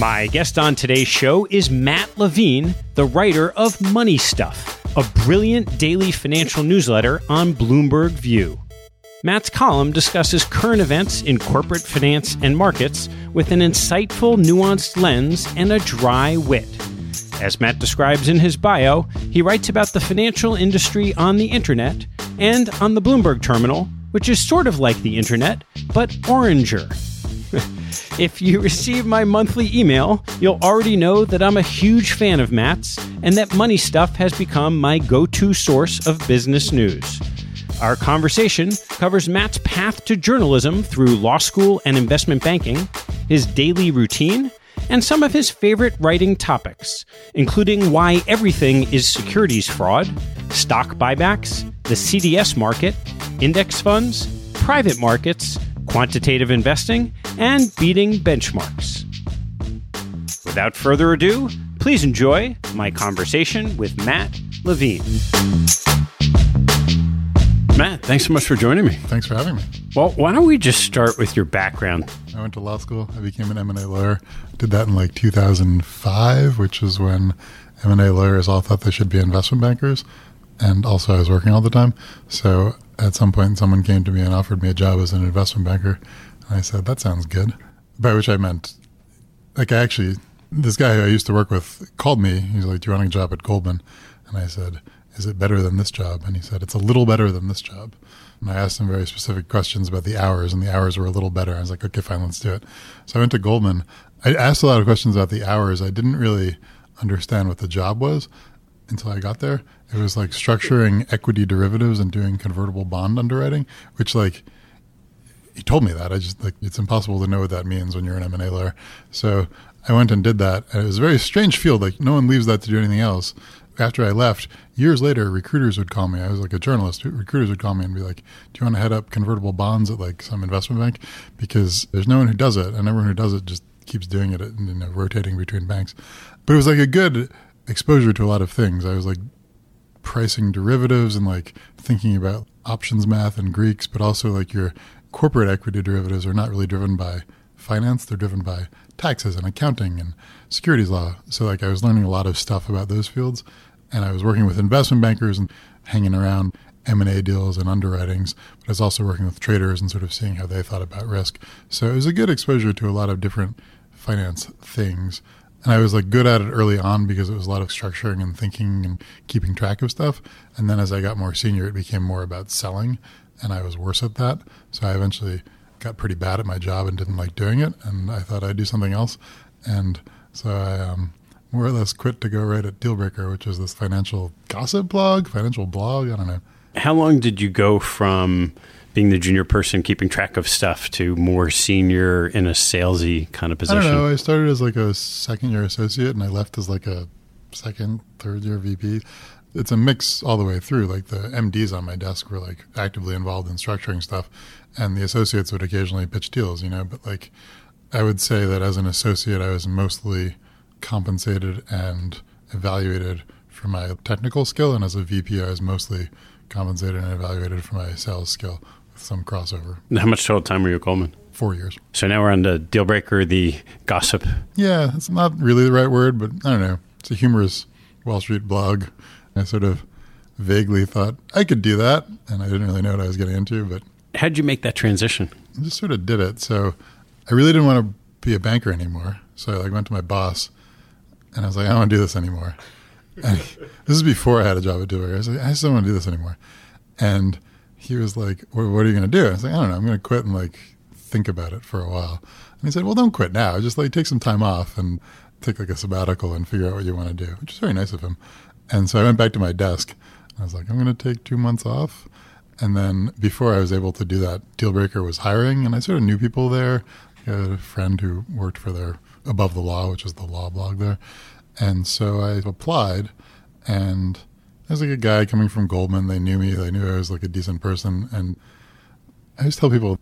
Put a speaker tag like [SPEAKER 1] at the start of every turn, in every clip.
[SPEAKER 1] My guest on today's show is Matt Levine, the writer of Money Stuff a brilliant daily financial newsletter on Bloomberg View. Matt's column discusses current events in corporate finance and markets with an insightful, nuanced lens and a dry wit. As Matt describes in his bio, he writes about the financial industry on the internet and on the Bloomberg terminal, which is sort of like the internet, but oranger. if you receive my monthly email, you'll already know that I'm a huge fan of Matt's and that Money Stuff has become my go to source of business news. Our conversation covers Matt's path to journalism through law school and investment banking, his daily routine, and some of his favorite writing topics, including why everything is securities fraud, stock buybacks, the CDS market, index funds, private markets, quantitative investing, and beating benchmarks. Without further ado, please enjoy my conversation with Matt Levine. Matt, thanks so much for joining me.
[SPEAKER 2] Thanks for having me.
[SPEAKER 1] Well, why don't we just start with your background?
[SPEAKER 2] I went to law school. I became an M&A lawyer. Did that in like 2005, which is when M&A lawyers all thought they should be investment bankers. And also I was working all the time. So at some point, someone came to me and offered me a job as an investment banker. And I said, that sounds good. By which I meant, like, I actually, this guy who I used to work with called me. He's like, Do you want a job at Goldman? And I said, Is it better than this job? And he said, It's a little better than this job. And I asked him very specific questions about the hours, and the hours were a little better. I was like, Okay, fine, let's do it. So I went to Goldman. I asked a lot of questions about the hours. I didn't really understand what the job was until I got there. It was like structuring equity derivatives and doing convertible bond underwriting, which like he told me that. I just like it's impossible to know what that means when you're an M&A lawyer. So I went and did that. And it was a very strange field. Like no one leaves that to do anything else. After I left, years later, recruiters would call me. I was like a journalist. Recruiters would call me and be like, "Do you want to head up convertible bonds at like some investment bank?" Because there's no one who does it, and everyone who does it just keeps doing it, and you know, rotating between banks. But it was like a good exposure to a lot of things. I was like pricing derivatives and like thinking about options math and Greeks, but also like your corporate equity derivatives are not really driven by finance; they're driven by taxes and accounting and securities law. So like I was learning a lot of stuff about those fields, and I was working with investment bankers and hanging around M&A deals and underwritings, but I was also working with traders and sort of seeing how they thought about risk. So it was a good exposure to a lot of different finance things. And I was like good at it early on because it was a lot of structuring and thinking and keeping track of stuff. And then as I got more senior, it became more about selling, and I was worse at that. So I eventually got pretty bad at my job and didn't like doing it. And I thought I'd do something else. And so I um, more or less quit to go write at Dealbreaker, which is this financial gossip blog, financial blog. I don't know.
[SPEAKER 3] How long did you go from being the junior person keeping track of stuff to more senior in a salesy kind of position?
[SPEAKER 2] I don't know. I started as like a second year associate and I left as like a second, third year VP. It's a mix all the way through. Like the MDs on my desk were like actively involved in structuring stuff and the associates would occasionally pitch deals, you know, but like I would say that as an associate, I was mostly compensated and evaluated for my technical skill, and as a VP, I was mostly compensated and evaluated for my sales skill some crossover.
[SPEAKER 3] How much total time were you at Goldman?
[SPEAKER 2] Four years.
[SPEAKER 3] So now we're on the Dealbreaker, the gossip.
[SPEAKER 2] Yeah, it's not really the right word, but I don't know. It's a humorous Wall Street blog. I sort of vaguely thought I could do that, and I didn't really know what I was getting into, but.
[SPEAKER 3] How'd you make that transition?
[SPEAKER 2] I just sort of did it. So I really didn't want to be a banker anymore. So I like went to my boss and I was like, I don't want to do this anymore. And this is before I had a job at Dealbreaker. I was like, I just don't want to do this anymore. And he was like, what are you going to do? I was like, I don't know. I'm going to quit and like think about it for a while. And he said, well, don't quit now. Just like take some time off and take like a sabbatical and figure out what you want to do, which is very nice of him. And so I went back to my desk. I was like, I'm going to take two months off. And then before I was able to do that, Dealbreaker was hiring, and I sort of knew people there. I had a friend who worked for their Above the Law, which is the law blog there. And so I applied, and there's like a guy coming from Goldman. They knew me. They knew I was like a decent person. And I just tell people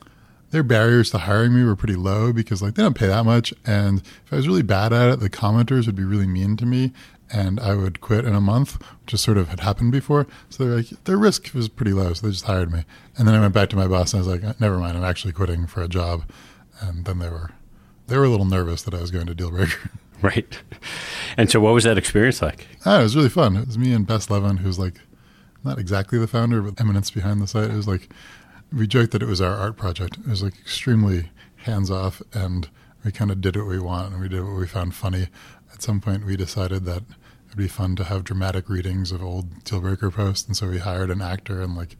[SPEAKER 2] their barriers to hiring me were pretty low because like they don't pay that much. And if I was really bad at it, the commenters would be really mean to me and I would quit in a month, which just sort of had happened before. So they're like, their risk was pretty low. So they just hired me. And then I went back to my boss and I was like, never mind, I'm actually quitting for a job. And then they were, they were a little nervous that I was going to Dealbreaker.
[SPEAKER 3] Right. And so what was that experience like?
[SPEAKER 2] Ah, it was really fun. It was me and Bess Levin, who's like not exactly the founder, but eminence behind the site. It was like, we joked that it was our art project. It was like extremely hands off and we kind of did what we want and we did what we found funny. At some point, we decided that it'd be fun to have dramatic readings of old Dealbreaker posts. And so we hired an actor and like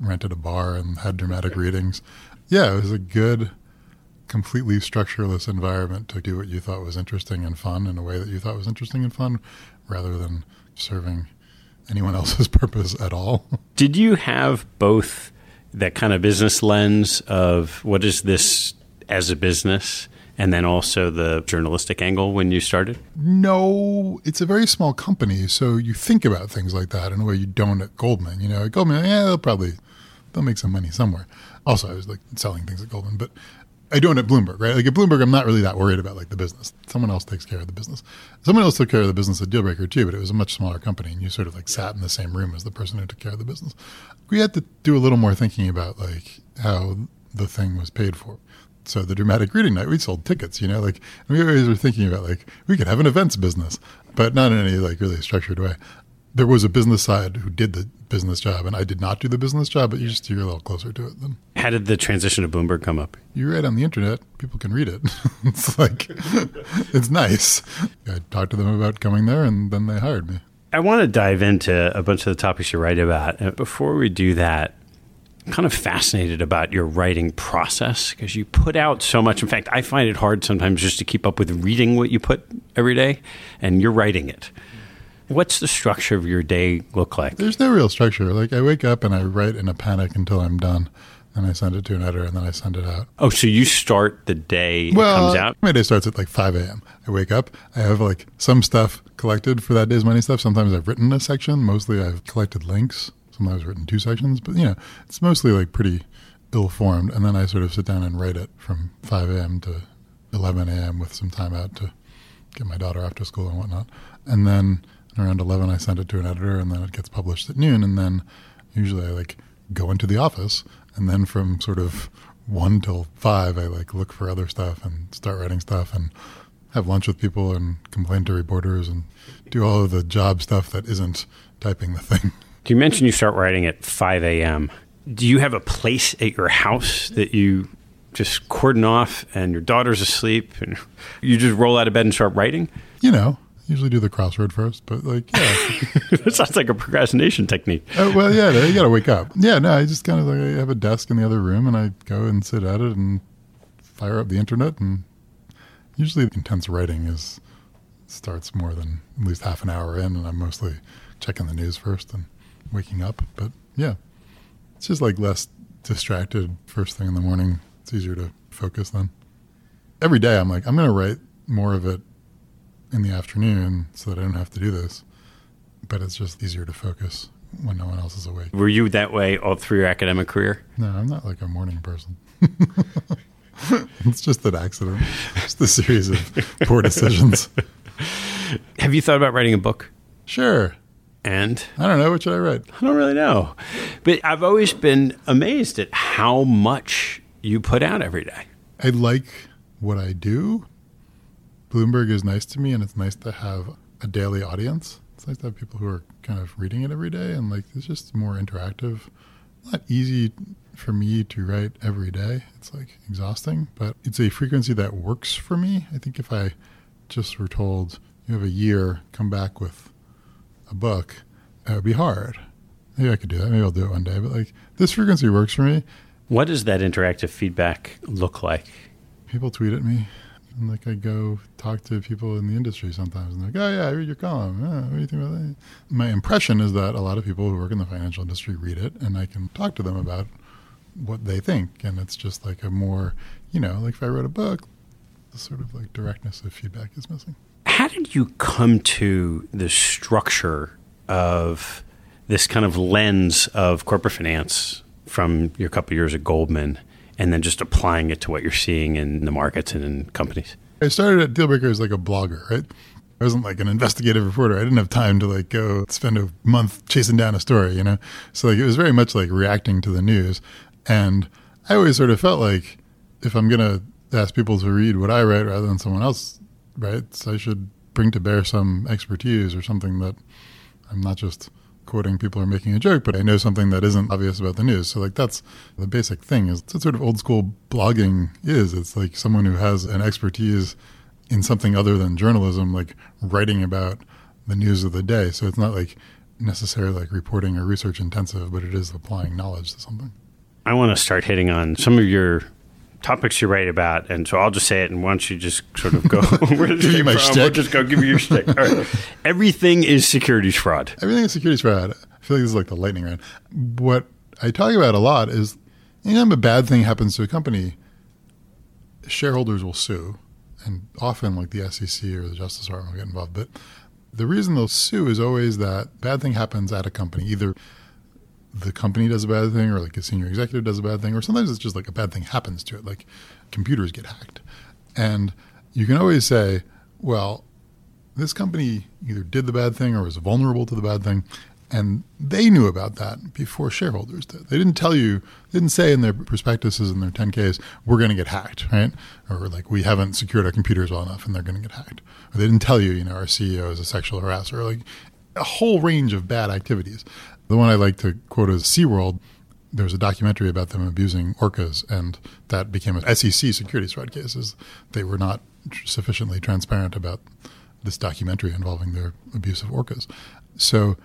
[SPEAKER 2] rented a bar and had dramatic readings. Yeah, it was a good completely structureless environment to do what you thought was interesting and fun in a way that you thought was interesting and fun rather than serving anyone else's purpose at all.
[SPEAKER 3] Did you have both that kind of business lens of what is this as a business and then also the journalistic angle when you started?
[SPEAKER 2] No, it's a very small company, so you think about things like that in a way you don't at Goldman. You know, at Goldman, yeah, they'll probably they'll make some money somewhere. Also, I was like selling things at Goldman, but I don't at Bloomberg, right? Like at Bloomberg, I'm not really that worried about like the business. Someone else takes care of the business. Someone else took care of the business at Dealbreaker too, but it was a much smaller company, and you sort of like sat in the same room as the person who took care of the business. We had to do a little more thinking about like how the thing was paid for. So the dramatic reading night, we sold tickets, you know, like we always were thinking about like we could have an events business, but not in any like really structured way there was a business side who did the business job, and I did not do the business job, but you just you're a little closer to it then.
[SPEAKER 3] How did the transition to Bloomberg come up?
[SPEAKER 2] You write on the internet, people can read it. it's like it's nice. I talked to them about coming there, and then they hired me.
[SPEAKER 3] I want to dive into a bunch of the topics you write about. Uh, before we do that, I'm kind of fascinated about your writing process because you put out so much. In fact, I find it hard sometimes just to keep up with reading what you put every day, and you're writing it. What's the structure of your day look like?
[SPEAKER 2] There's no real structure. Like I wake up and I write in a panic until I'm done. Then I send it to an editor and then I send it out.
[SPEAKER 3] Oh, so you start the day it
[SPEAKER 2] Well,
[SPEAKER 3] comes out?
[SPEAKER 2] my day starts at like 5 a.m. I wake up. I have like some stuff collected for that day's money stuff. Sometimes I've written a section. Mostly I've collected links. Sometimes I've written two sections. But, you know, it's mostly like pretty ill formed. And then I sort of sit down and write it from 5 a.m. to 11 a.m. with some time out to get my daughter off to school and whatnot. And then around 11, I send it to an editor and then it gets published at noon. And then usually I like go into the office and then from sort of one till five, I like look for other stuff and start writing stuff and have lunch with people and complain to reporters and do all of the job stuff that isn't typing the thing.
[SPEAKER 3] You mentioned you start writing at 5 a.m. Do you have a place at your house that you just cordon off and your daughter's asleep and you just roll out of bed and start writing?
[SPEAKER 2] You know, usually do the crossword first, but like, yeah.
[SPEAKER 3] that sounds like a procrastination technique.
[SPEAKER 2] Oh, well, yeah, you got to wake up. Yeah, no, I just kind of like I have a desk in the other room and I go and sit at it and fire up the internet. And usually, intense writing is starts more than at least half an hour in, and I'm mostly checking the news first and waking up. But yeah, it's just like less distracted first thing in the morning. It's easier to focus then. Every day, I'm like, I'm going to write more of it in the afternoon so that I don't have to do this. But it's just easier to focus when no one else is awake.
[SPEAKER 3] Were you that way all through your academic career?
[SPEAKER 2] No, I'm not like a morning person. it's just an accident. Just a series of poor decisions.
[SPEAKER 3] Have you thought about writing a book?
[SPEAKER 2] Sure.
[SPEAKER 3] And
[SPEAKER 2] I don't know. What should I write?
[SPEAKER 3] I don't really know. But I've always been amazed at how much you put out every day.
[SPEAKER 2] I like what I do. Bloomberg is nice to me, and it's nice to have a daily audience. It's nice to have people who are kind of reading it every day, and like it's just more interactive. Not easy for me to write every day. It's like exhausting, but it's a frequency that works for me. I think if I just were told you have a year, come back with a book, that would be hard. Maybe I could do that. Maybe I'll do it one day. But like this frequency works for me.
[SPEAKER 3] What does that interactive feedback look like?
[SPEAKER 2] People tweet at me. And like I go talk to people in the industry sometimes, and they're like, "Oh yeah, I read your column. Oh, what do you think about that?" My impression is that a lot of people who work in the financial industry read it, and I can talk to them about what they think. And it's just like a more, you know, like if I wrote a book, the sort of like directness of feedback is missing.
[SPEAKER 3] How did you come to the structure of this kind of lens of corporate finance from your couple years at Goldman? And then just applying it to what you're seeing in the markets and in companies?
[SPEAKER 2] I started at Dealbreaker as like a blogger, right? I wasn't like an investigative reporter. I didn't have time to like go spend a month chasing down a story, you know? So like it was very much like reacting to the news. And I always sort of felt like if I'm going to ask people to read what I write rather than someone else writes, I should bring to bear some expertise or something that I'm not just quoting people are making a joke, but I know something that isn't obvious about the news. So like that's the basic thing is that's sort of old school blogging is. It's like someone who has an expertise in something other than journalism, like writing about the news of the day. So it's not like necessarily like reporting or research intensive, but it is applying knowledge to something.
[SPEAKER 3] I want to start hitting on some of your topics you write about, and so I'll just say it, and why don't you just sort of go?
[SPEAKER 2] give you my
[SPEAKER 3] from? We'll just go give you your stick. All right. Everything is securities fraud.
[SPEAKER 2] Everything is securities fraud. I feel like this is like the lightning round. What I talk about a lot is anytime a bad thing happens to a company, shareholders will sue, and often like the SEC or the Justice Department will get involved. But the reason they'll sue is always that bad thing happens at a company, either the company does a bad thing or like a senior executive does a bad thing or sometimes it's just like a bad thing happens to it like computers get hacked. And you can always say well this company either did the bad thing or was vulnerable to the bad thing and they knew about that before shareholders did. They didn't tell you they didn't say in their prospectuses and their 10ks we're going to get hacked right? Or like we haven't secured our computers well enough and they're going to get hacked. Or they didn't tell you you know our ceo is a sexual harasser like a whole range of bad activities the one I like to quote is SeaWorld. There was a documentary about them abusing orcas, and that became a SEC securities fraud case. They were not sufficiently transparent about this documentary involving their abuse of orcas. So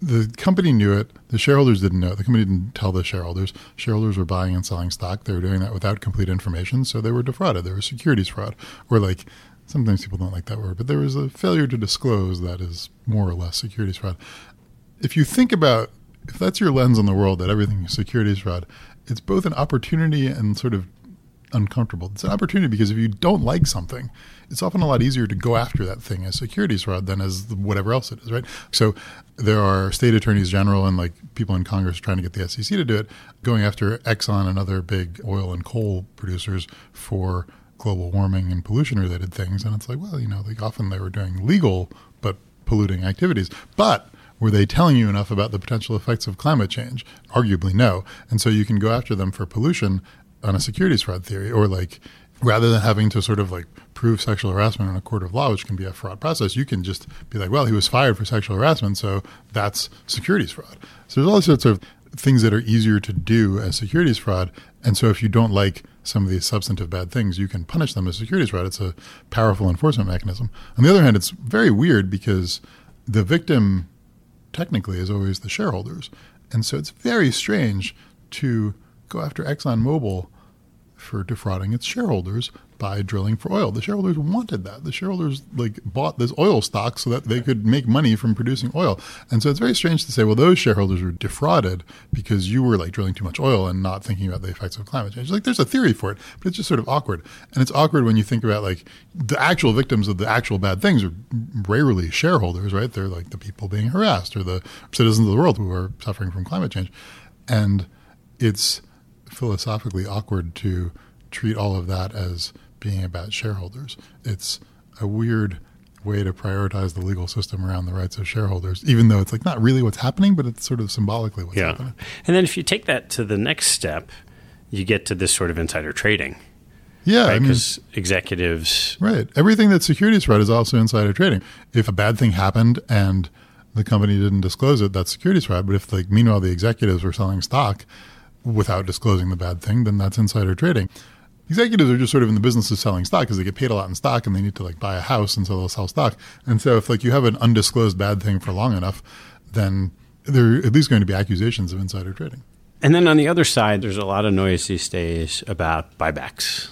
[SPEAKER 2] the company knew it. The shareholders didn't know it. The company didn't tell the shareholders. Shareholders were buying and selling stock. They were doing that without complete information, so they were defrauded. There was securities fraud, or like sometimes people don't like that word, but there was a failure to disclose that is more or less securities fraud. If you think about if that's your lens on the world that everything is securities fraud, it's both an opportunity and sort of uncomfortable. It's an opportunity because if you don't like something, it's often a lot easier to go after that thing as securities fraud than as whatever else it is, right? So there are state attorneys general and like people in Congress trying to get the SEC to do it, going after Exxon and other big oil and coal producers for global warming and pollution related things. And it's like, well, you know, like often they were doing legal but polluting activities. But were they telling you enough about the potential effects of climate change? Arguably, no. And so you can go after them for pollution on a securities fraud theory, or like rather than having to sort of like prove sexual harassment in a court of law, which can be a fraud process, you can just be like, well, he was fired for sexual harassment, so that's securities fraud. So there's all sorts of things that are easier to do as securities fraud. And so if you don't like some of these substantive bad things, you can punish them as securities fraud. It's a powerful enforcement mechanism. On the other hand, it's very weird because the victim technically is always the shareholders. And so it's very strange to go after ExxonMobil for defrauding its shareholders by drilling for oil. The shareholders wanted that. The shareholders like bought this oil stock so that they could make money from producing oil. And so it's very strange to say, well, those shareholders were defrauded because you were like drilling too much oil and not thinking about the effects of climate change. Like there's a theory for it, but it's just sort of awkward. And it's awkward when you think about like the actual victims of the actual bad things are rarely shareholders, right? They're like the people being harassed or the citizens of the world who are suffering from climate change. And it's philosophically awkward to treat all of that as being about shareholders. It's a weird way to prioritize the legal system around the rights of shareholders, even though it's like not really what's happening, but it's sort of symbolically what's yeah. happening.
[SPEAKER 3] And then if you take that to the next step, you get to this sort of insider trading.
[SPEAKER 2] Yeah,
[SPEAKER 3] because right? executives.
[SPEAKER 2] Right. Everything that securities fraud is also insider trading. If a bad thing happened and the company didn't disclose it, that's securities fraud. But if, like, meanwhile, the executives were selling stock without disclosing the bad thing, then that's insider trading executives are just sort of in the business of selling stock because they get paid a lot in stock and they need to like buy a house and so they'll sell stock. And so if like you have an undisclosed bad thing for long enough, then there are at least going to be accusations of insider trading.
[SPEAKER 3] And then on the other side, there's a lot of noise these days about buybacks.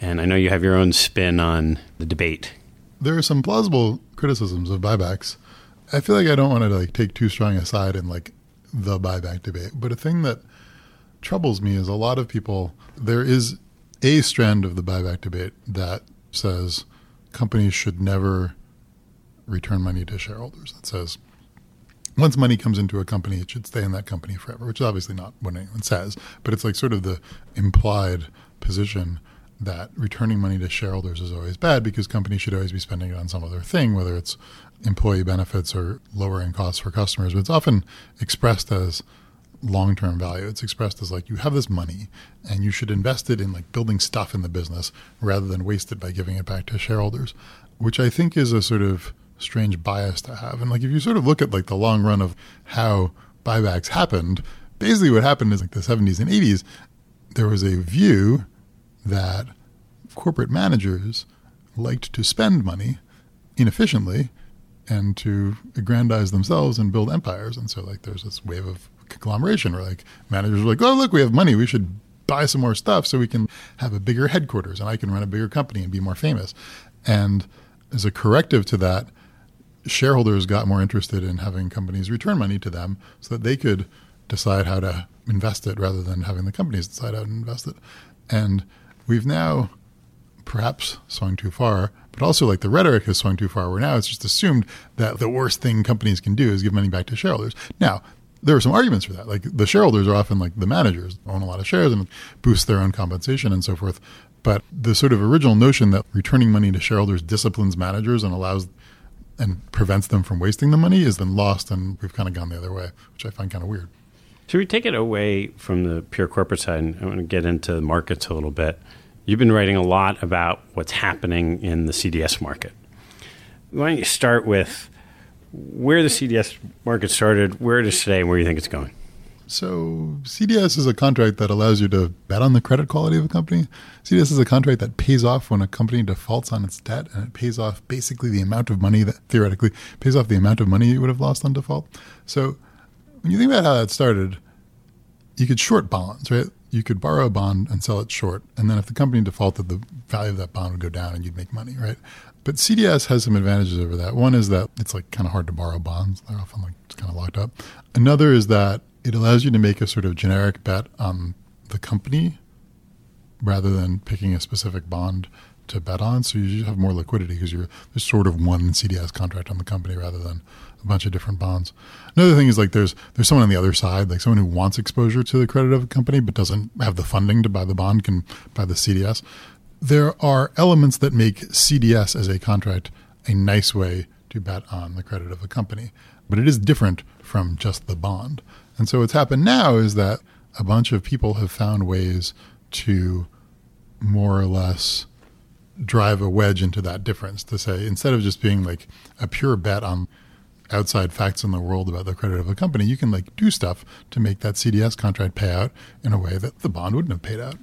[SPEAKER 3] And I know you have your own spin on the debate.
[SPEAKER 2] There are some plausible criticisms of buybacks. I feel like I don't want to like take too strong a side in like the buyback debate, but a thing that troubles me is a lot of people there is a strand of the buyback debate that says companies should never return money to shareholders. That says once money comes into a company, it should stay in that company forever, which is obviously not what anyone says, but it's like sort of the implied position that returning money to shareholders is always bad because companies should always be spending it on some other thing, whether it's employee benefits or lowering costs for customers. But it's often expressed as long term value. It's expressed as like you have this money and you should invest it in like building stuff in the business rather than waste it by giving it back to shareholders, which I think is a sort of strange bias to have. And like if you sort of look at like the long run of how buybacks happened, basically what happened is like the 70s and 80s, there was a view that corporate managers liked to spend money inefficiently and to aggrandize themselves and build empires. And so like there's this wave of conglomeration where like managers are like, oh, look, we have money. We should buy some more stuff so we can have a bigger headquarters and I can run a bigger company and be more famous. And as a corrective to that, shareholders got more interested in having companies return money to them so that they could decide how to invest it rather than having the companies decide how to invest it. And we've now perhaps swung too far, but also like the rhetoric has swung too far where now it's just assumed that the worst thing companies can do is give money back to shareholders. Now, there are some arguments for that. Like the shareholders are often like the managers own a lot of shares and boost their own compensation and so forth. But the sort of original notion that returning money to shareholders disciplines managers and allows and prevents them from wasting the money is then lost, and we've kind of gone the other way, which I find kind of weird.
[SPEAKER 3] So we take it away from the pure corporate side, and I want to get into the markets a little bit. You've been writing a lot about what's happening in the CDS market. Why don't you start with where the CDS market started, where it is today, and where you think it's going.
[SPEAKER 2] So, CDS is a contract that allows you to bet on the credit quality of a company. CDS is a contract that pays off when a company defaults on its debt, and it pays off basically the amount of money that theoretically pays off the amount of money you would have lost on default. So, when you think about how that started, you could short bonds, right? You could borrow a bond and sell it short. And then if the company defaulted, the value of that bond would go down and you'd make money, right? But CDS has some advantages over that. One is that it's like kind of hard to borrow bonds. They're often like just kind of locked up. Another is that it allows you to make a sort of generic bet on the company rather than picking a specific bond to bet on. So you have more liquidity because you're there's sort of one CDS contract on the company rather than a bunch of different bonds. Another thing is like there's there's someone on the other side, like someone who wants exposure to the credit of a company but doesn't have the funding to buy the bond can buy the CDS. There are elements that make CDS as a contract a nice way to bet on the credit of a company, but it is different from just the bond. And so what's happened now is that a bunch of people have found ways to more or less drive a wedge into that difference to say instead of just being like a pure bet on outside facts in the world about the credit of a company, you can like do stuff to make that CDS contract pay out in a way that the bond wouldn't have paid out.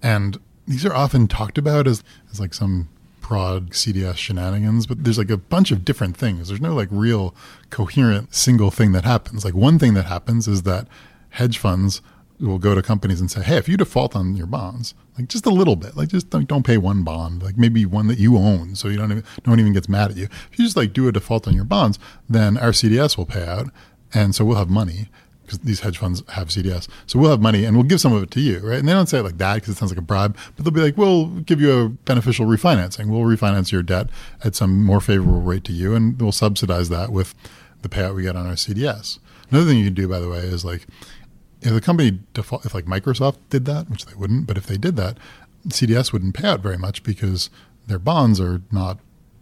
[SPEAKER 2] And these are often talked about as, as like some prod CDS shenanigans, but there's like a bunch of different things. There's no like real coherent single thing that happens. Like one thing that happens is that hedge funds will go to companies and say, "Hey, if you default on your bonds, like just a little bit, like just don't, don't pay one bond, like maybe one that you own, so you don't even, no one even gets mad at you. If you just like do a default on your bonds, then our CDS will pay out, and so we'll have money." Because these hedge funds have CDS, so we'll have money and we'll give some of it to you, right? And they don't say it like that because it sounds like a bribe, but they'll be like, "We'll give you a beneficial refinancing. We'll refinance your debt at some more favorable rate to you, and we'll subsidize that with the payout we get on our CDS." Another thing you can do, by the way, is like if the company default, if like Microsoft did that, which they wouldn't, but if they did that, CDS wouldn't pay out very much because their bonds are not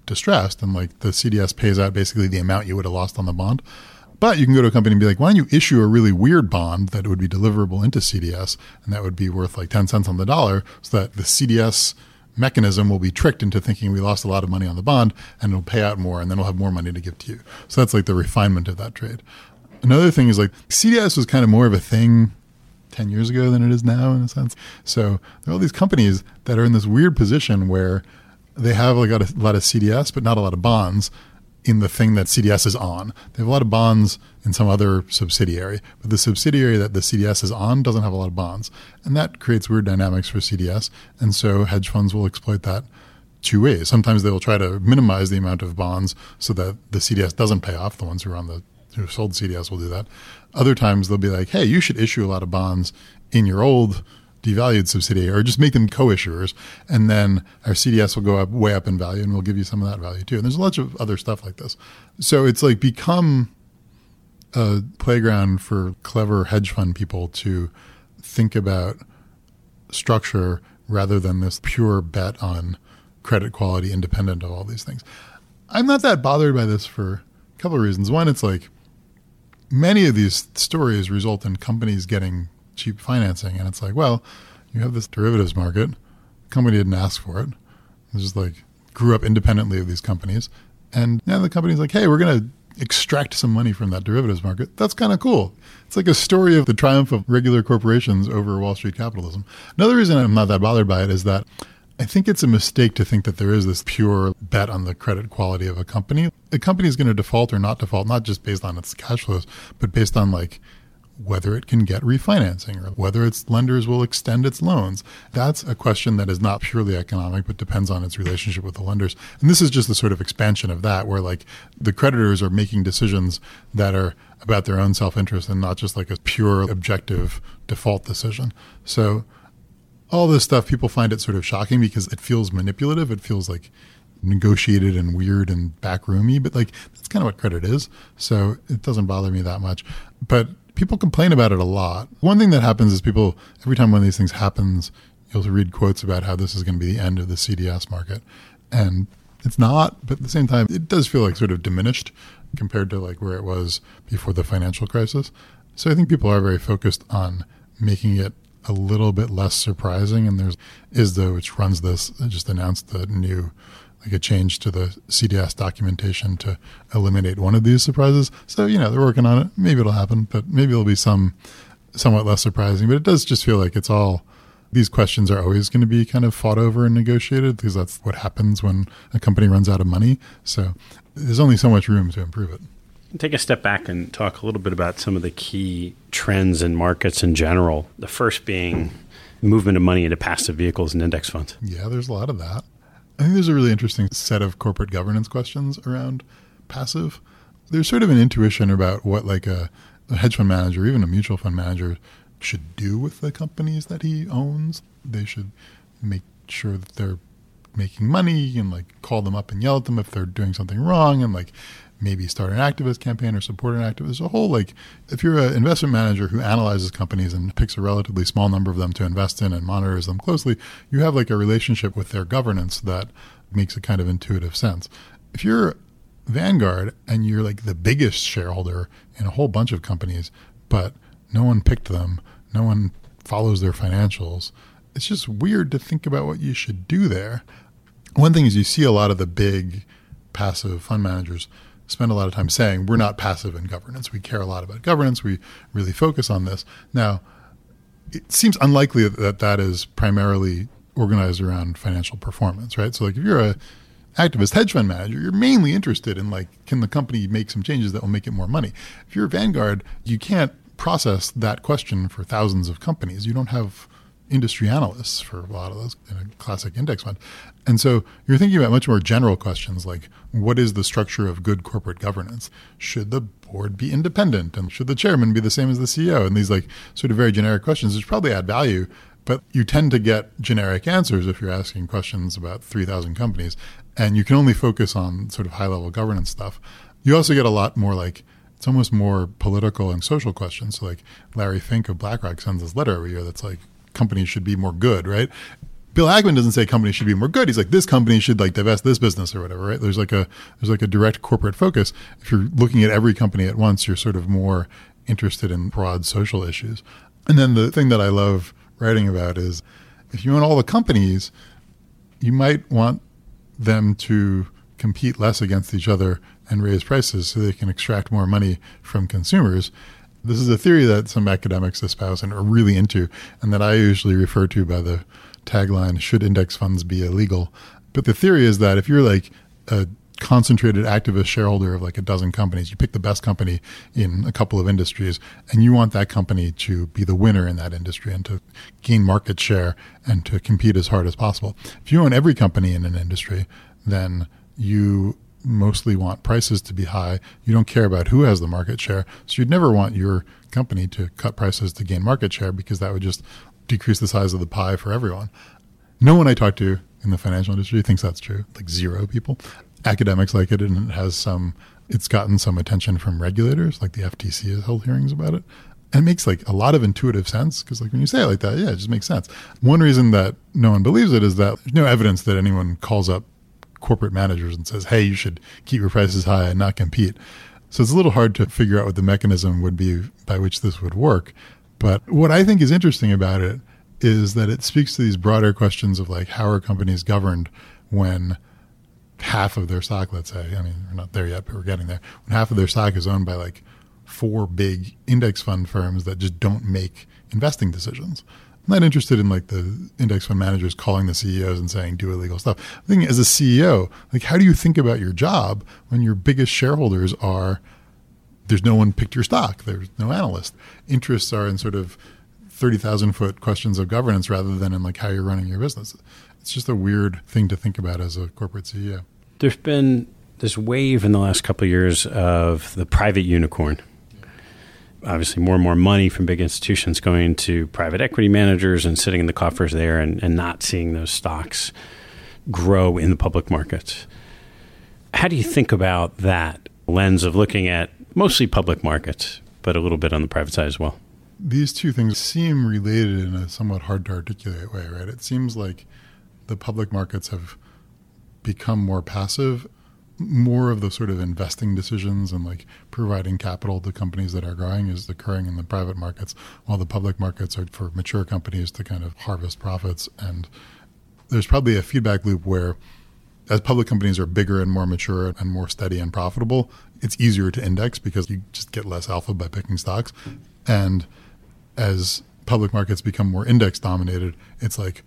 [SPEAKER 2] distressed, and like the CDS pays out basically the amount you would have lost on the bond. But you can go to a company and be like, why don't you issue a really weird bond that would be deliverable into CDS, and that would be worth like ten cents on the dollar, so that the CDS mechanism will be tricked into thinking we lost a lot of money on the bond and it'll pay out more and then we'll have more money to give to you. So that's like the refinement of that trade. Another thing is like CDS was kind of more of a thing 10 years ago than it is now in a sense. So there are all these companies that are in this weird position where they have like a lot of CDS, but not a lot of bonds in the thing that CDS is on. They have a lot of bonds in some other subsidiary, but the subsidiary that the CDS is on doesn't have a lot of bonds. And that creates weird dynamics for CDS. And so hedge funds will exploit that two ways. Sometimes they will try to minimize the amount of bonds so that the CDS doesn't pay off, the ones who are on the who sold CDS will do that. Other times they'll be like, hey, you should issue a lot of bonds in your old devalued subsidiary or just make them co-issuers and then our CDS will go up way up in value and we'll give you some of that value too. And there's a bunch of other stuff like this. So it's like become a playground for clever hedge fund people to think about structure rather than this pure bet on credit quality independent of all these things. I'm not that bothered by this for a couple of reasons. One, it's like many of these stories result in companies getting cheap financing. And it's like, well, you have this derivatives market. The company didn't ask for it. It just like grew up independently of these companies. And now the company's like, hey, we're going to extract some money from that derivatives market. That's kind of cool. It's like a story of the triumph of regular corporations over Wall Street capitalism. Another reason I'm not that bothered by it is that I think it's a mistake to think that there is this pure bet on the credit quality of a company. A company is going to default or not default, not just based on its cash flows, but based on like whether it can get refinancing or whether its lenders will extend its loans. That's a question that is not purely economic, but depends on its relationship with the lenders. And this is just the sort of expansion of that, where like the creditors are making decisions that are about their own self interest and not just like a pure objective default decision. So all this stuff, people find it sort of shocking because it feels manipulative. It feels like negotiated and weird and backroomy, but like that's kind of what credit is. So it doesn't bother me that much. But people complain about it a lot. One thing that happens is people, every time one of these things happens, you'll read quotes about how this is going to be the end of the CDS market. And it's not, but at the same time, it does feel like sort of diminished compared to like where it was before the financial crisis. So I think people are very focused on making it a little bit less surprising. And there's ISDA, which runs this, just announced the new, like a change to the CDS documentation to eliminate one of these surprises. So, you know, they're working on it. Maybe it'll happen, but maybe it'll be some somewhat less surprising. But it does just feel like it's all, these questions are always going to be kind of fought over and negotiated because that's what happens when a company runs out of money. So there's only so much room to improve it.
[SPEAKER 3] Take a step back and talk a little bit about some of the key trends in markets in general. The first being movement of money into passive vehicles and index funds.
[SPEAKER 2] Yeah, there's a lot of that. I think there's a really interesting set of corporate governance questions around passive. There's sort of an intuition about what like a, a hedge fund manager, even a mutual fund manager, should do with the companies that he owns. They should make sure that they're making money and like call them up and yell at them if they're doing something wrong and like maybe start an activist campaign or support an activist. A whole like if you're an investment manager who analyzes companies and picks a relatively small number of them to invest in and monitors them closely, you have like a relationship with their governance that makes a kind of intuitive sense. If you're Vanguard and you're like the biggest shareholder in a whole bunch of companies, but no one picked them, no one follows their financials. It's just weird to think about what you should do there. One thing is you see a lot of the big passive fund managers spend a lot of time saying we're not passive in governance. We care a lot about governance. We really focus on this. Now, it seems unlikely that that is primarily organized around financial performance, right? So, like, if you're a activist hedge fund manager, you're mainly interested in like, can the company make some changes that will make it more money? If you're Vanguard, you can't process that question for thousands of companies. You don't have industry analysts for a lot of those in a classic index fund. And so you're thinking about much more general questions like what is the structure of good corporate governance? Should the board be independent? And should the chairman be the same as the CEO? And these like sort of very generic questions, which probably add value, but you tend to get generic answers if you're asking questions about 3,000 companies. And you can only focus on sort of high level governance stuff. You also get a lot more like, it's almost more political and social questions. So like Larry Fink of BlackRock sends this letter every year that's like, companies should be more good, right? Bill Ackman doesn't say companies should be more good. He's like this company should like divest this business or whatever, right? There's like a there's like a direct corporate focus. If you're looking at every company at once, you're sort of more interested in broad social issues. And then the thing that I love writing about is if you own all the companies, you might want them to compete less against each other and raise prices so they can extract more money from consumers. This is a theory that some academics espouse and are really into, and that I usually refer to by the tagline Should index funds be illegal? But the theory is that if you're like a concentrated activist shareholder of like a dozen companies, you pick the best company in a couple of industries, and you want that company to be the winner in that industry and to gain market share and to compete as hard as possible. If you own every company in an industry, then you mostly want prices to be high. You don't care about who has the market share. So you'd never want your company to cut prices to gain market share because that would just decrease the size of the pie for everyone. No one I talk to in the financial industry thinks that's true. Like zero people. Academics like it and it has some it's gotten some attention from regulators, like the FTC has held hearings about it. And it makes like a lot of intuitive sense because like when you say it like that, yeah, it just makes sense. One reason that no one believes it is that there's no evidence that anyone calls up corporate managers and says, hey, you should keep your prices high and not compete. So it's a little hard to figure out what the mechanism would be by which this would work. But what I think is interesting about it is that it speaks to these broader questions of like how are companies governed when half of their stock, let's say, I mean, we're not there yet, but we're getting there, when half of their stock is owned by like four big index fund firms that just don't make investing decisions. I'm not interested in like the index fund managers calling the CEOs and saying do illegal stuff. I think as a CEO, like how do you think about your job when your biggest shareholders are there's no one picked your stock, there's no analyst. Interests are in sort of thirty thousand foot questions of governance rather than in like how you're running your business. It's just a weird thing to think about as a corporate CEO.
[SPEAKER 3] There's been this wave in the last couple of years of the private unicorn obviously more and more money from big institutions going to private equity managers and sitting in the coffers there and, and not seeing those stocks grow in the public markets. How do you think about that lens of looking at mostly public markets, but a little bit on the private side as well?
[SPEAKER 2] These two things seem related in a somewhat hard to articulate way, right? It seems like the public markets have become more passive more of the sort of investing decisions and like providing capital to companies that are growing is occurring in the private markets, while the public markets are for mature companies to kind of harvest profits. And there's probably a feedback loop where as public companies are bigger and more mature and more steady and profitable, it's easier to index because you just get less alpha by picking stocks. And as public markets become more index dominated, it's like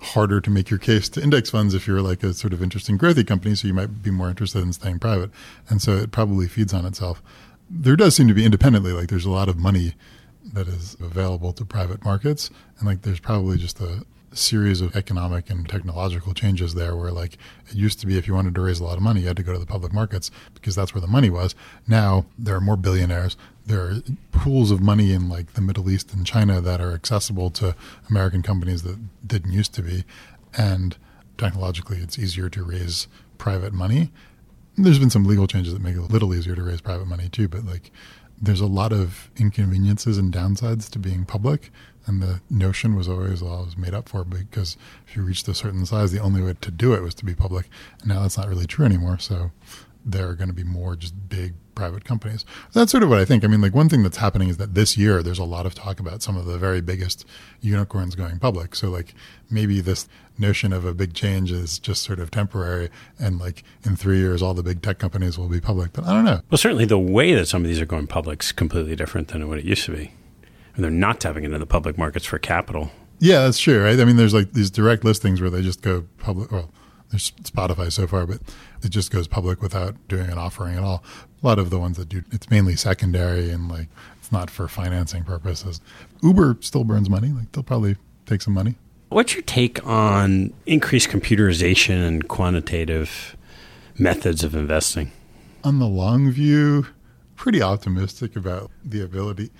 [SPEAKER 2] harder to make your case to index funds if you're like a sort of interesting growthy company. So you might be more interested in staying private. And so it probably feeds on itself. There does seem to be independently, like there's a lot of money that is available to private markets. And like there's probably just a series of economic and technological changes there where like it used to be if you wanted to raise a lot of money you had to go to the public markets because that's where the money was now there are more billionaires there are pools of money in like the middle east and china that are accessible to american companies that didn't used to be and technologically it's easier to raise private money there's been some legal changes that make it a little easier to raise private money too but like there's a lot of inconveniences and downsides to being public. And the notion was always well, was made up for because if you reached a certain size, the only way to do it was to be public. And now that's not really true anymore. So there are going to be more just big private companies. That's sort of what I think. I mean, like one thing that's happening is that this year there's a lot of talk about some of the very biggest unicorns going public. So like maybe this notion of a big change is just sort of temporary and like in 3 years all the big tech companies will be public. But I don't know.
[SPEAKER 3] Well, certainly the way that some of these are going public is completely different than what it used to be. And they're not tapping into the public markets for capital.
[SPEAKER 2] Yeah, that's true, right? I mean, there's like these direct listings where they just go public. Well, there's Spotify so far, but it just goes public without doing an offering at all. A lot of the ones that do, it's mainly secondary and like it's not for financing purposes. Uber still burns money. Like they'll probably take some money.
[SPEAKER 3] What's your take on increased computerization and quantitative methods of investing?
[SPEAKER 2] On the long view, pretty optimistic about the ability.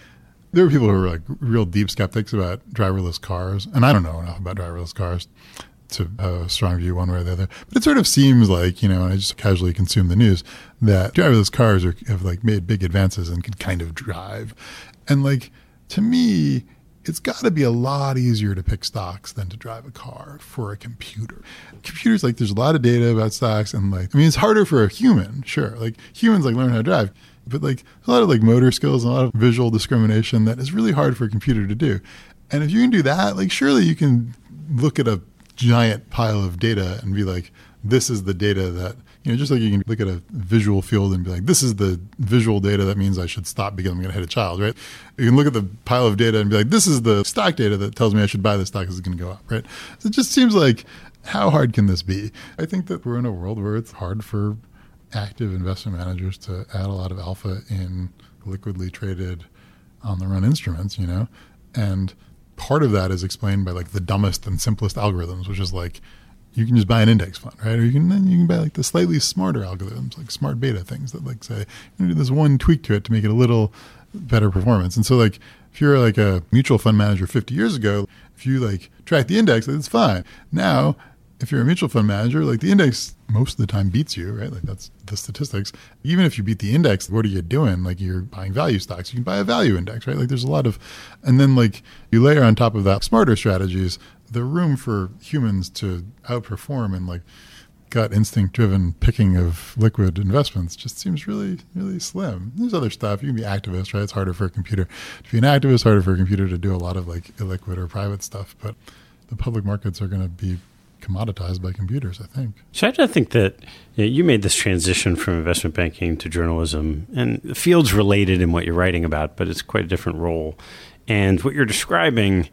[SPEAKER 2] There are people who are like real deep skeptics about driverless cars, and I don't know enough about driverless cars to a strong view one way or the other. But it sort of seems like, you know, I just casually consume the news, that driverless cars are, have like made big advances and can kind of drive. And like, to me, it's got to be a lot easier to pick stocks than to drive a car for a computer. Computers, like, there's a lot of data about stocks, and like, I mean, it's harder for a human, sure. Like, humans like learn how to drive, but like, a lot of like motor skills and a lot of visual discrimination that is really hard for a computer to do. And if you can do that, like, surely you can look at a giant pile of data and be like, this is the data that, you know, just like you can look at a visual field and be like, this is the visual data that means I should stop because I'm going to hit a child, right? You can look at the pile of data and be like, this is the stock data that tells me I should buy the stock it's going to go up, right? So it just seems like, how hard can this be? I think that we're in a world where it's hard for active investment managers to add a lot of alpha in liquidly traded on the run instruments, you know? And part of that is explained by like the dumbest and simplest algorithms, which is like you can just buy an index fund, right? Or you can then you can buy like the slightly smarter algorithms, like smart beta things that like say do this one tweak to it to make it a little better performance. And so like if you're like a mutual fund manager 50 years ago, if you like track the index, it's fine. Now if you're a mutual fund manager, like the index most of the time beats you, right? Like that's the statistics. Even if you beat the index, what are you doing? Like you're buying value stocks. You can buy a value index, right? Like there's a lot of, and then like you layer on top of that smarter strategies, the room for humans to outperform and like gut instinct driven picking of liquid investments just seems really, really slim. There's other stuff. You can be activist, right? It's harder for a computer to be an activist, harder for a computer to do a lot of like illiquid or private stuff, but the public markets are going to be commoditized by computers, I think.
[SPEAKER 3] So I think that you, know, you, made this transition from investment banking to journalism, and the field's related in what you're writing about, but it's quite a different role. And what you're describing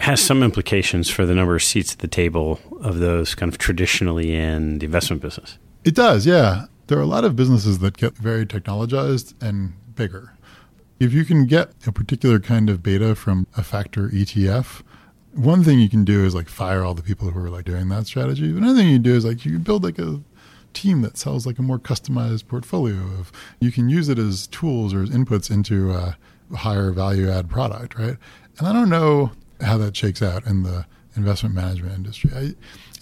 [SPEAKER 3] has some implications for the number of seats at the table of those kind of traditionally in the investment business.
[SPEAKER 2] It does, yeah. There are a lot of businesses that get very technologized and bigger. If you can get a particular kind of beta from a factor ETF, one thing you can do is like fire all the people who are like doing that strategy. But another thing you do is like you build like a team that sells like a more customized portfolio of you can use it as tools or as inputs into a higher value add product, right? And I don't know how that shakes out in the investment management industry. I,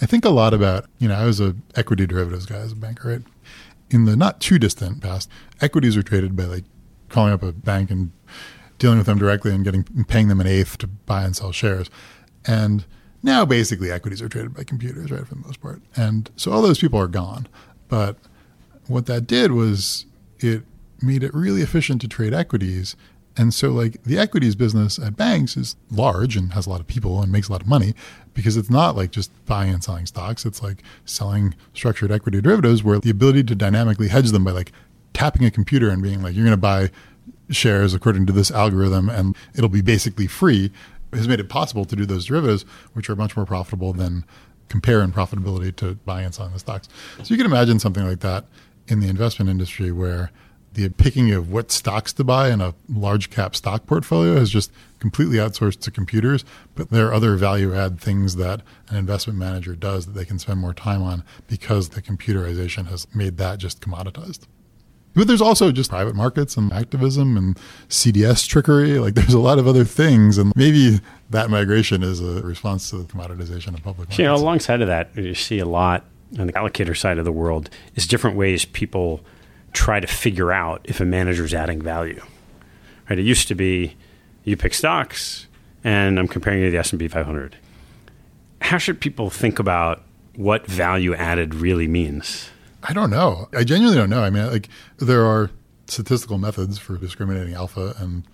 [SPEAKER 2] I think a lot about, you know, I was a equity derivatives guy as a banker, right? In the not too distant past, equities were traded by like calling up a bank and dealing with them directly and getting paying them an eighth to buy and sell shares. And now basically equities are traded by computers, right, for the most part. And so all those people are gone. But what that did was it made it really efficient to trade equities. And so, like, the equities business at banks is large and has a lot of people and makes a lot of money because it's not like just buying and selling stocks. It's like selling structured equity derivatives where the ability to dynamically hedge them by like tapping a computer and being like, you're going to buy shares according to this algorithm and it'll be basically free has made it possible to do those derivatives, which are much more profitable than compare in profitability to buying and selling the stocks. So you can imagine something like that in the investment industry where the picking of what stocks to buy in a large cap stock portfolio is just completely outsourced to computers. But there are other value add things that an investment manager does that they can spend more time on because the computerization has made that just commoditized. But there's also just private markets and activism and CDS trickery. Like there's a lot of other things. And maybe that migration is a response to the commoditization of public markets.
[SPEAKER 3] You know, alongside of that, you see a lot on the allocator side of the world is different ways people try to figure out if a manager is adding value. Right? It used to be you pick stocks and I'm comparing you to the S&P 500. How should people think about what value added really means?
[SPEAKER 2] I don't know. I genuinely don't know. I mean, like there are statistical methods for discriminating alpha and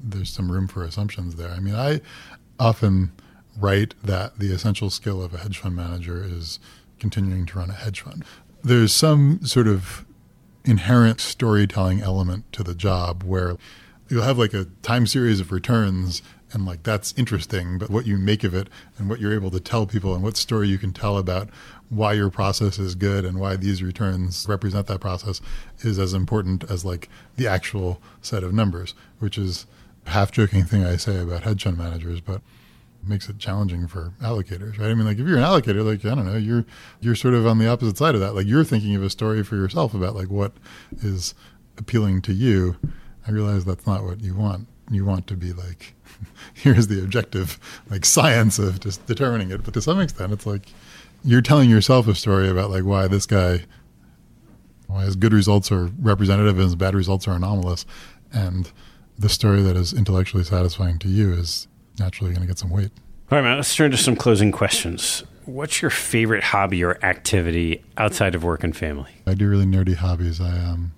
[SPEAKER 2] there's some room for assumptions there. I mean, I often write that the essential skill of a hedge fund manager is continuing to run a hedge fund. There's some sort of inherent storytelling element to the job where you'll have like a time series of returns and like that's interesting but what you make of it and what you're able to tell people and what story you can tell about why your process is good and why these returns represent that process is as important as like the actual set of numbers which is a half joking thing i say about hedge fund managers but makes it challenging for allocators, right? I mean, like if you're an allocator, like I don't know, you're you're sort of on the opposite side of that. Like you're thinking of a story for yourself about like what is appealing to you. I realize that's not what you want. You want to be like, here's the objective, like science of just determining it. But to some extent, it's like you're telling yourself a story about like why this guy, why his good results are representative and his bad results are anomalous, and the story that is intellectually satisfying to you is naturally going to get some weight.
[SPEAKER 3] All right, man. let's turn to some closing questions. What's your favorite hobby or activity outside of work and family?
[SPEAKER 2] I do really nerdy hobbies. I um,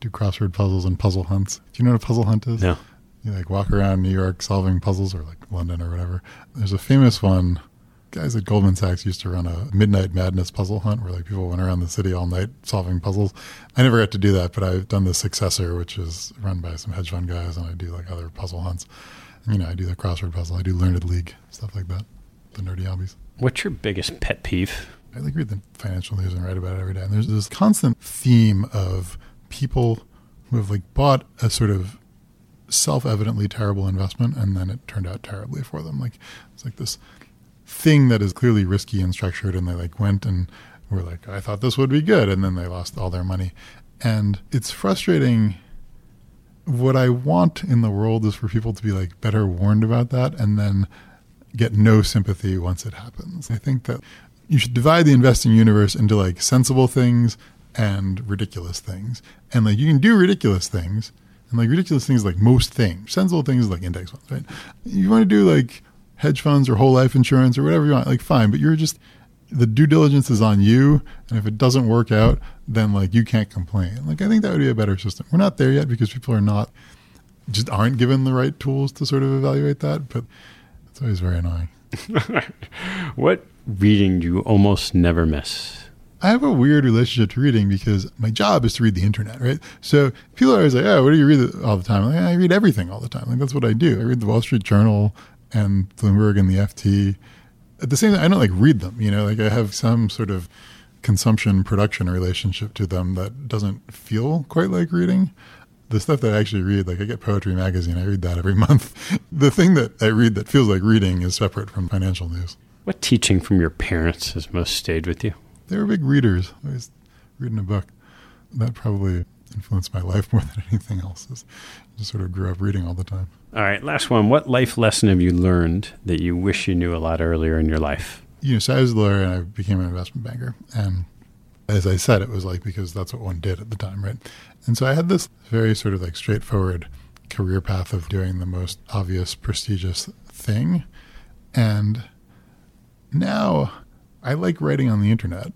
[SPEAKER 2] do crossword puzzles and puzzle hunts. Do you know what a puzzle hunt is?
[SPEAKER 3] No.
[SPEAKER 2] You like walk around New York solving puzzles or like London or whatever. There's a famous one. Guys at Goldman Sachs used to run a midnight madness puzzle hunt where like people went around the city all night solving puzzles. I never got to do that, but I've done the successor, which is run by some hedge fund guys, and I do like other puzzle hunts you know, I do the crossword puzzle, I do Learned League, stuff like that, the nerdy hobbies.
[SPEAKER 3] What's your biggest pet peeve?
[SPEAKER 2] I like read the financial news and write about it every day. And there's this constant theme of people who have like bought a sort of self-evidently terrible investment and then it turned out terribly for them. Like it's like this thing that is clearly risky and structured and they like went and were like, I thought this would be good and then they lost all their money. And it's frustrating what I want in the world is for people to be like better warned about that and then get no sympathy once it happens. I think that you should divide the investing universe into like sensible things and ridiculous things. And like you can do ridiculous things and like ridiculous things like most things. Sensible things like index funds, right? You want to do like hedge funds or whole life insurance or whatever you want, like fine, but you're just the due diligence is on you and if it doesn't work out then like you can't complain like i think that would be a better system we're not there yet because people are not just aren't given the right tools to sort of evaluate that but it's always very annoying
[SPEAKER 3] what reading do you almost never miss
[SPEAKER 2] I have a weird relationship to reading because my job is to read the internet, right? So people are always like, "Oh, what do you read all the time?" Like, I read everything all the time. Like that's what I do. I read the Wall Street Journal and Bloomberg and the FT at the same time, I don't like read them. You know, like I have some sort of consumption production relationship to them that doesn't feel quite like reading. The stuff that I actually read, like I get Poetry Magazine, I read that every month. the thing that I read that feels like reading is separate from financial news.
[SPEAKER 3] What teaching from your parents has most stayed with you?
[SPEAKER 2] They were big readers, always reading a book. That probably influenced my life more than anything else. Is just sort of grew up reading all the time.
[SPEAKER 3] All right, last one. What life lesson have you learned that you wish you knew a lot earlier in your life?
[SPEAKER 2] You know, so I was a lawyer and I became an investment banker. And as I said, it was like because that's what one did at the time, right? And so I had this very sort of like straightforward career path of doing the most obvious, prestigious thing. And now I like writing on the internet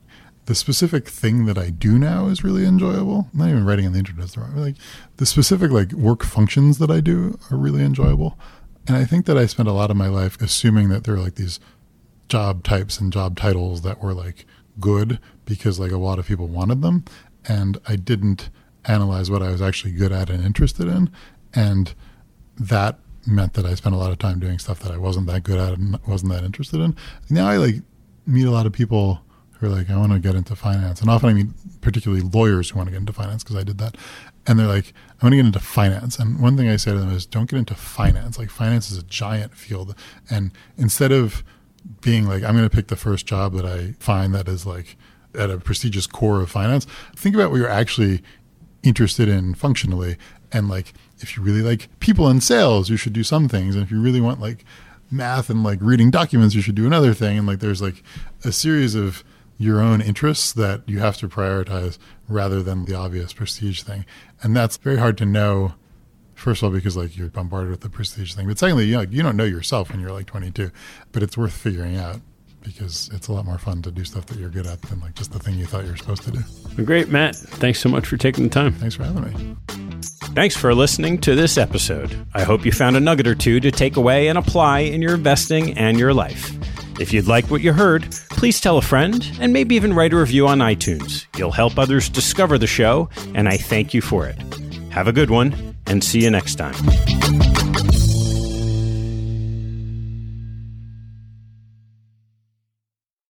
[SPEAKER 2] the specific thing that I do now is really enjoyable. I'm not even writing on the internet. Wrong. Like the specific like work functions that I do are really enjoyable. And I think that I spent a lot of my life assuming that there are like these job types and job titles that were like good because like a lot of people wanted them. And I didn't analyze what I was actually good at and interested in. And that meant that I spent a lot of time doing stuff that I wasn't that good at and wasn't that interested in. Now I like meet a lot of people who are like, I want to get into finance. And often I meet particularly lawyers who want to get into finance because I did that. And they're like, I want to get into finance. And one thing I say to them is, don't get into finance. Like, finance is a giant field. And instead of being like, I'm going to pick the first job that I find that is like at a prestigious core of finance, think about what you're actually interested in functionally. And like, if you really like people in sales, you should do some things. And if you really want like math and like reading documents, you should do another thing. And like, there's like a series of your own interests that you have to prioritize rather than the obvious prestige thing. And that's very hard to know. First of all, because like you're bombarded with the prestige thing, but secondly, you know, you don't know yourself when you're like 22, but it's worth figuring out because it's a lot more fun to do stuff that you're good at than like just the thing you thought you were supposed to do.
[SPEAKER 3] Great, Matt. Thanks so much for taking the time.
[SPEAKER 2] Thanks for having me.
[SPEAKER 3] Thanks for listening to this episode. I hope you found a nugget or two to take away and apply in your investing and your life. If you'd like what you heard, please tell a friend and maybe even write a review on iTunes. You'll help others discover the show, and I thank you for it. Have a good one, and see you next time.